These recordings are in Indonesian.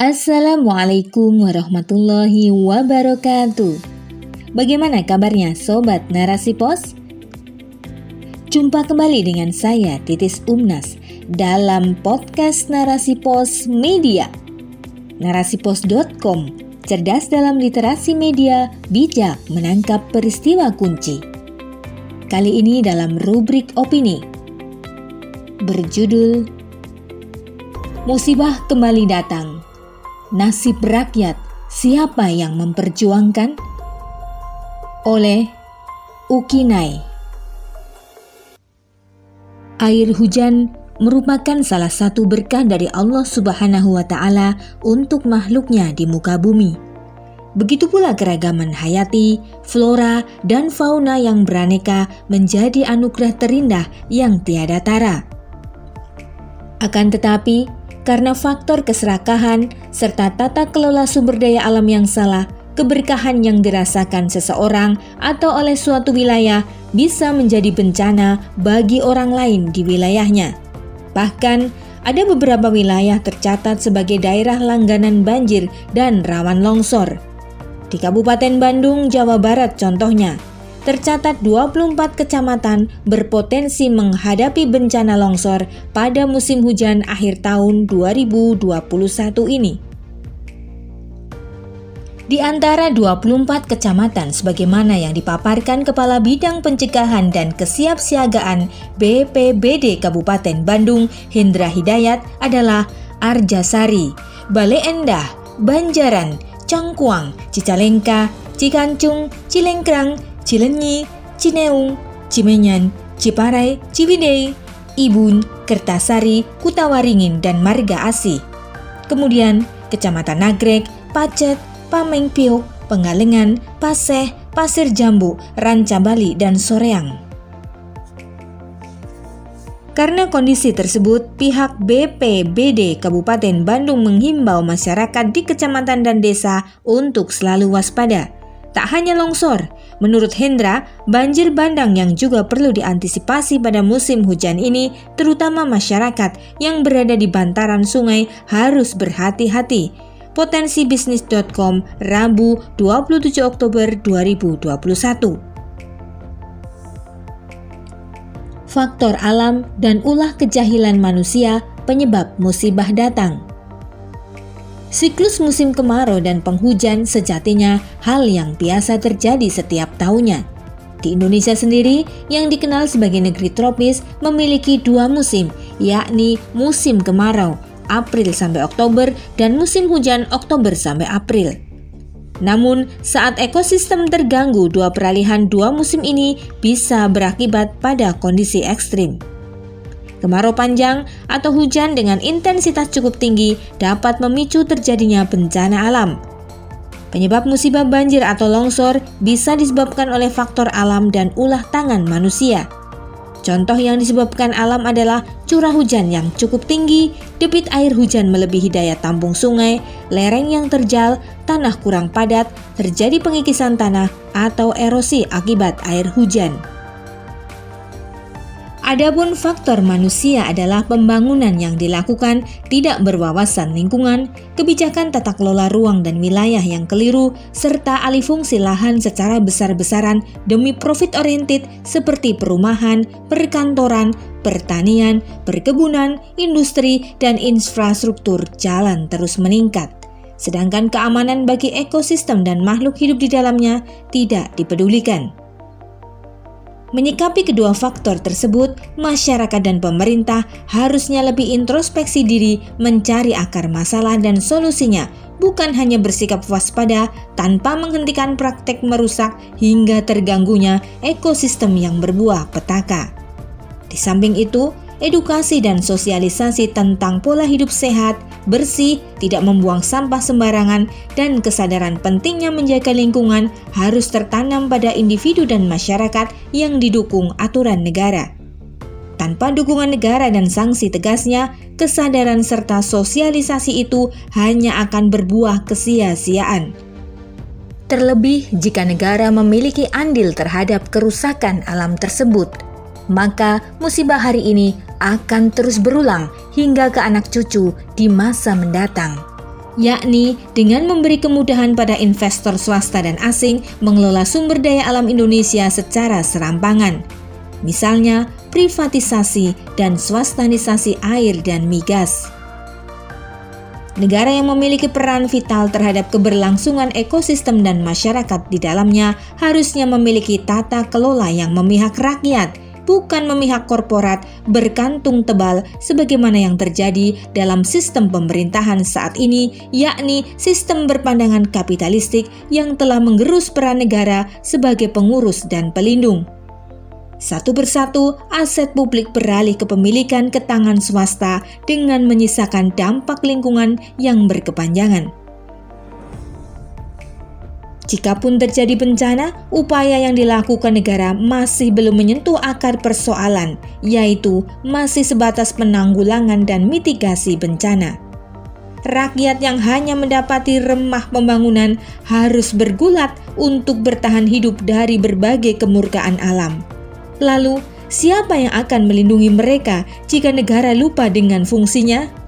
Assalamualaikum warahmatullahi wabarakatuh. Bagaimana kabarnya sobat Narasi Pos? Jumpa kembali dengan saya Titis Umnas dalam podcast Narasi Pos Media. Narasipos.com cerdas dalam literasi media, bijak menangkap peristiwa kunci. Kali ini dalam rubrik opini berjudul Musibah kembali datang Nasib rakyat, siapa yang memperjuangkan? Oleh Ukinai Air hujan merupakan salah satu berkah dari Allah Subhanahu wa Ta'ala untuk makhluknya di muka bumi. Begitu pula keragaman hayati, flora, dan fauna yang beraneka menjadi anugerah terindah yang tiada tara. Akan tetapi, karena faktor keserakahan serta tata kelola sumber daya alam yang salah, keberkahan yang dirasakan seseorang atau oleh suatu wilayah bisa menjadi bencana bagi orang lain di wilayahnya. Bahkan, ada beberapa wilayah tercatat sebagai daerah langganan banjir dan rawan longsor. Di Kabupaten Bandung, Jawa Barat contohnya, tercatat 24 kecamatan berpotensi menghadapi bencana longsor pada musim hujan akhir tahun 2021 ini. Di antara 24 kecamatan sebagaimana yang dipaparkan Kepala Bidang Pencegahan dan Kesiapsiagaan BPBD Kabupaten Bandung, Hendra Hidayat adalah Arjasari, Bale Endah, Banjaran, Cangkuang, Cicalengka, Cikancung, Cilengkrang, Cilenyi, Cineung, Cimenyan, Ciparai, Ciwidey, Ibun, Kertasari, Kutawaringin, dan Marga Asih. Kemudian Kecamatan Nagrek, Pacet, Pamengpio, Pengalengan, Paseh, Pasir Jambu, Ranca Bali, dan Soreang. Karena kondisi tersebut, pihak BPBD Kabupaten Bandung menghimbau masyarakat di kecamatan dan desa untuk selalu waspada Tak hanya longsor, menurut Hendra, banjir bandang yang juga perlu diantisipasi pada musim hujan ini, terutama masyarakat yang berada di bantaran sungai harus berhati-hati. Potensi bisnis.com Rabu 27 Oktober 2021. Faktor alam dan ulah kejahilan manusia penyebab musibah datang. Siklus musim kemarau dan penghujan sejatinya hal yang biasa terjadi setiap tahunnya. Di Indonesia sendiri, yang dikenal sebagai negeri tropis, memiliki dua musim, yakni musim kemarau April sampai Oktober dan musim hujan Oktober sampai April. Namun, saat ekosistem terganggu, dua peralihan dua musim ini bisa berakibat pada kondisi ekstrim. Kemarau panjang atau hujan dengan intensitas cukup tinggi dapat memicu terjadinya bencana alam. Penyebab musibah banjir atau longsor bisa disebabkan oleh faktor alam dan ulah tangan manusia. Contoh yang disebabkan alam adalah curah hujan yang cukup tinggi, debit air hujan melebihi daya tampung sungai, lereng yang terjal, tanah kurang padat, terjadi pengikisan tanah, atau erosi akibat air hujan. Adapun faktor manusia adalah pembangunan yang dilakukan tidak berwawasan lingkungan, kebijakan tata kelola ruang dan wilayah yang keliru, serta alih fungsi lahan secara besar-besaran demi profit oriented seperti perumahan, perkantoran, pertanian, perkebunan, industri, dan infrastruktur jalan terus meningkat. Sedangkan keamanan bagi ekosistem dan makhluk hidup di dalamnya tidak dipedulikan. Menyikapi kedua faktor tersebut, masyarakat dan pemerintah harusnya lebih introspeksi diri mencari akar masalah dan solusinya, bukan hanya bersikap waspada tanpa menghentikan praktek merusak hingga terganggunya ekosistem yang berbuah petaka. Di samping itu, edukasi dan sosialisasi tentang pola hidup sehat, bersih, tidak membuang sampah sembarangan, dan kesadaran pentingnya menjaga lingkungan harus tertanam pada individu dan masyarakat yang didukung aturan negara. Tanpa dukungan negara dan sanksi tegasnya, kesadaran serta sosialisasi itu hanya akan berbuah kesia-siaan. Terlebih jika negara memiliki andil terhadap kerusakan alam tersebut, maka musibah hari ini akan terus berulang hingga ke anak cucu di masa mendatang. yakni dengan memberi kemudahan pada investor swasta dan asing mengelola sumber daya alam Indonesia secara serampangan. Misalnya, privatisasi dan swastanisasi air dan migas. Negara yang memiliki peran vital terhadap keberlangsungan ekosistem dan masyarakat di dalamnya harusnya memiliki tata kelola yang memihak rakyat, bukan memihak korporat berkantung tebal sebagaimana yang terjadi dalam sistem pemerintahan saat ini, yakni sistem berpandangan kapitalistik yang telah menggerus peran negara sebagai pengurus dan pelindung. Satu persatu, aset publik beralih kepemilikan ke tangan swasta dengan menyisakan dampak lingkungan yang berkepanjangan. Jikapun terjadi bencana, upaya yang dilakukan negara masih belum menyentuh akar persoalan, yaitu masih sebatas penanggulangan dan mitigasi bencana. Rakyat yang hanya mendapati remah pembangunan harus bergulat untuk bertahan hidup dari berbagai kemurkaan alam. Lalu, siapa yang akan melindungi mereka jika negara lupa dengan fungsinya?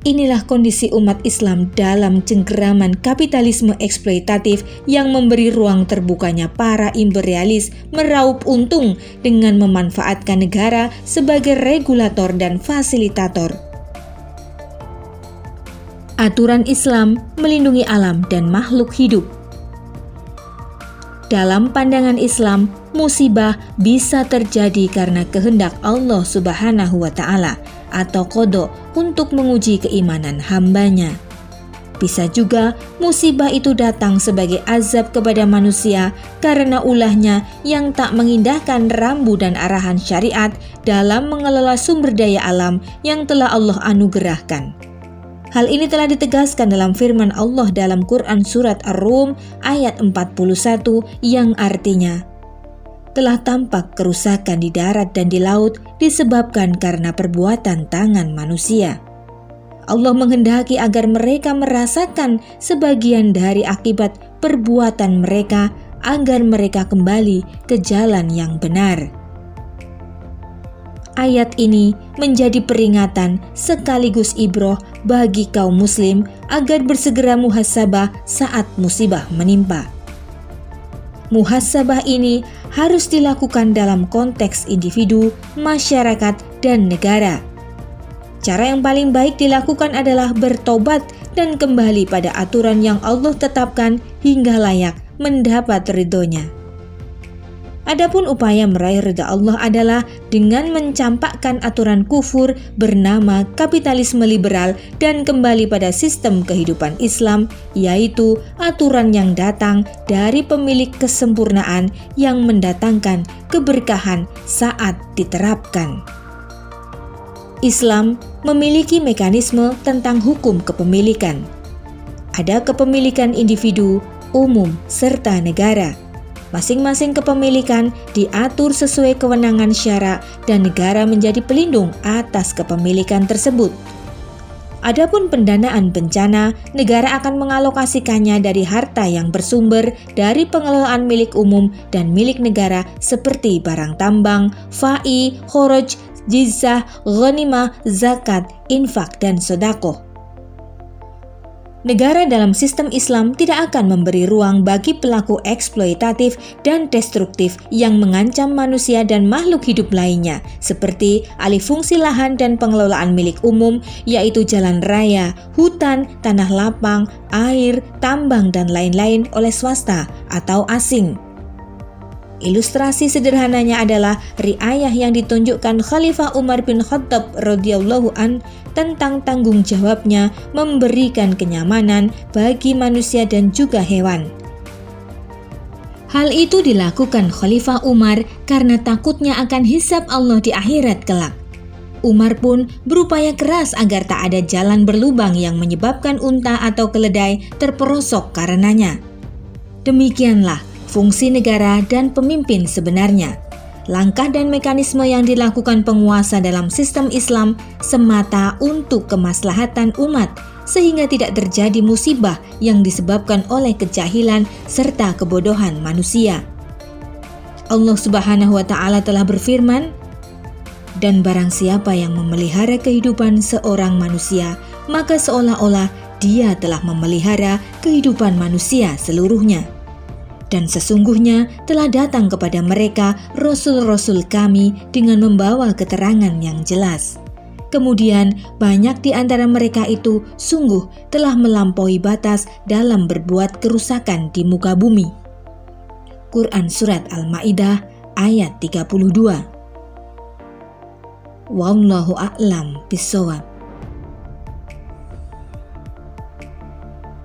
Inilah kondisi umat Islam dalam cengkeraman kapitalisme eksploitatif yang memberi ruang terbukanya para imperialis meraup untung dengan memanfaatkan negara sebagai regulator dan fasilitator. Aturan Islam melindungi alam dan makhluk hidup dalam pandangan Islam, musibah bisa terjadi karena kehendak Allah Subhanahu wa Ta'ala atau kodok untuk menguji keimanan hambanya. Bisa juga musibah itu datang sebagai azab kepada manusia karena ulahnya yang tak mengindahkan rambu dan arahan syariat dalam mengelola sumber daya alam yang telah Allah anugerahkan. Hal ini telah ditegaskan dalam firman Allah dalam Quran Surat Ar-Rum ayat 41 yang artinya, telah tampak kerusakan di darat dan di laut disebabkan karena perbuatan tangan manusia. Allah menghendaki agar mereka merasakan sebagian dari akibat perbuatan mereka agar mereka kembali ke jalan yang benar. Ayat ini menjadi peringatan sekaligus ibroh bagi kaum muslim agar bersegera muhasabah saat musibah menimpa. Muhasabah ini harus dilakukan dalam konteks individu, masyarakat, dan negara. Cara yang paling baik dilakukan adalah bertobat dan kembali pada aturan yang Allah tetapkan hingga layak mendapat ridhonya. Adapun upaya meraih ridha Allah adalah dengan mencampakkan aturan kufur bernama kapitalisme liberal dan kembali pada sistem kehidupan Islam, yaitu aturan yang datang dari pemilik kesempurnaan yang mendatangkan keberkahan saat diterapkan. Islam memiliki mekanisme tentang hukum kepemilikan. Ada kepemilikan individu, umum, serta negara Masing-masing kepemilikan diatur sesuai kewenangan syara dan negara menjadi pelindung atas kepemilikan tersebut. Adapun pendanaan bencana, negara akan mengalokasikannya dari harta yang bersumber dari pengelolaan milik umum dan milik negara seperti barang tambang, fa'i, khoroj, jizah, ghanimah, zakat, infak, dan sodakoh. Negara dalam sistem Islam tidak akan memberi ruang bagi pelaku eksploitatif dan destruktif yang mengancam manusia dan makhluk hidup lainnya, seperti alih fungsi lahan dan pengelolaan milik umum, yaitu jalan raya, hutan, tanah lapang, air, tambang, dan lain-lain oleh swasta atau asing. Ilustrasi sederhananya adalah riayah yang ditunjukkan Khalifah Umar bin Khattab radhiyallahu an tentang tanggung jawabnya memberikan kenyamanan bagi manusia dan juga hewan. Hal itu dilakukan Khalifah Umar karena takutnya akan hisab Allah di akhirat kelak. Umar pun berupaya keras agar tak ada jalan berlubang yang menyebabkan unta atau keledai terperosok karenanya. Demikianlah fungsi negara dan pemimpin sebenarnya. Langkah dan mekanisme yang dilakukan penguasa dalam sistem Islam semata untuk kemaslahatan umat, sehingga tidak terjadi musibah yang disebabkan oleh kejahilan serta kebodohan manusia. Allah Subhanahu wa Ta'ala telah berfirman, Dan barang siapa yang memelihara kehidupan seorang manusia, maka seolah-olah dia telah memelihara kehidupan manusia seluruhnya. Dan sesungguhnya telah datang kepada mereka rasul-rasul kami dengan membawa keterangan yang jelas. Kemudian, banyak di antara mereka itu sungguh telah melampaui batas dalam berbuat kerusakan di muka bumi. Quran Surat Al-Ma'idah ayat 32 Wallahu a'lam bisawab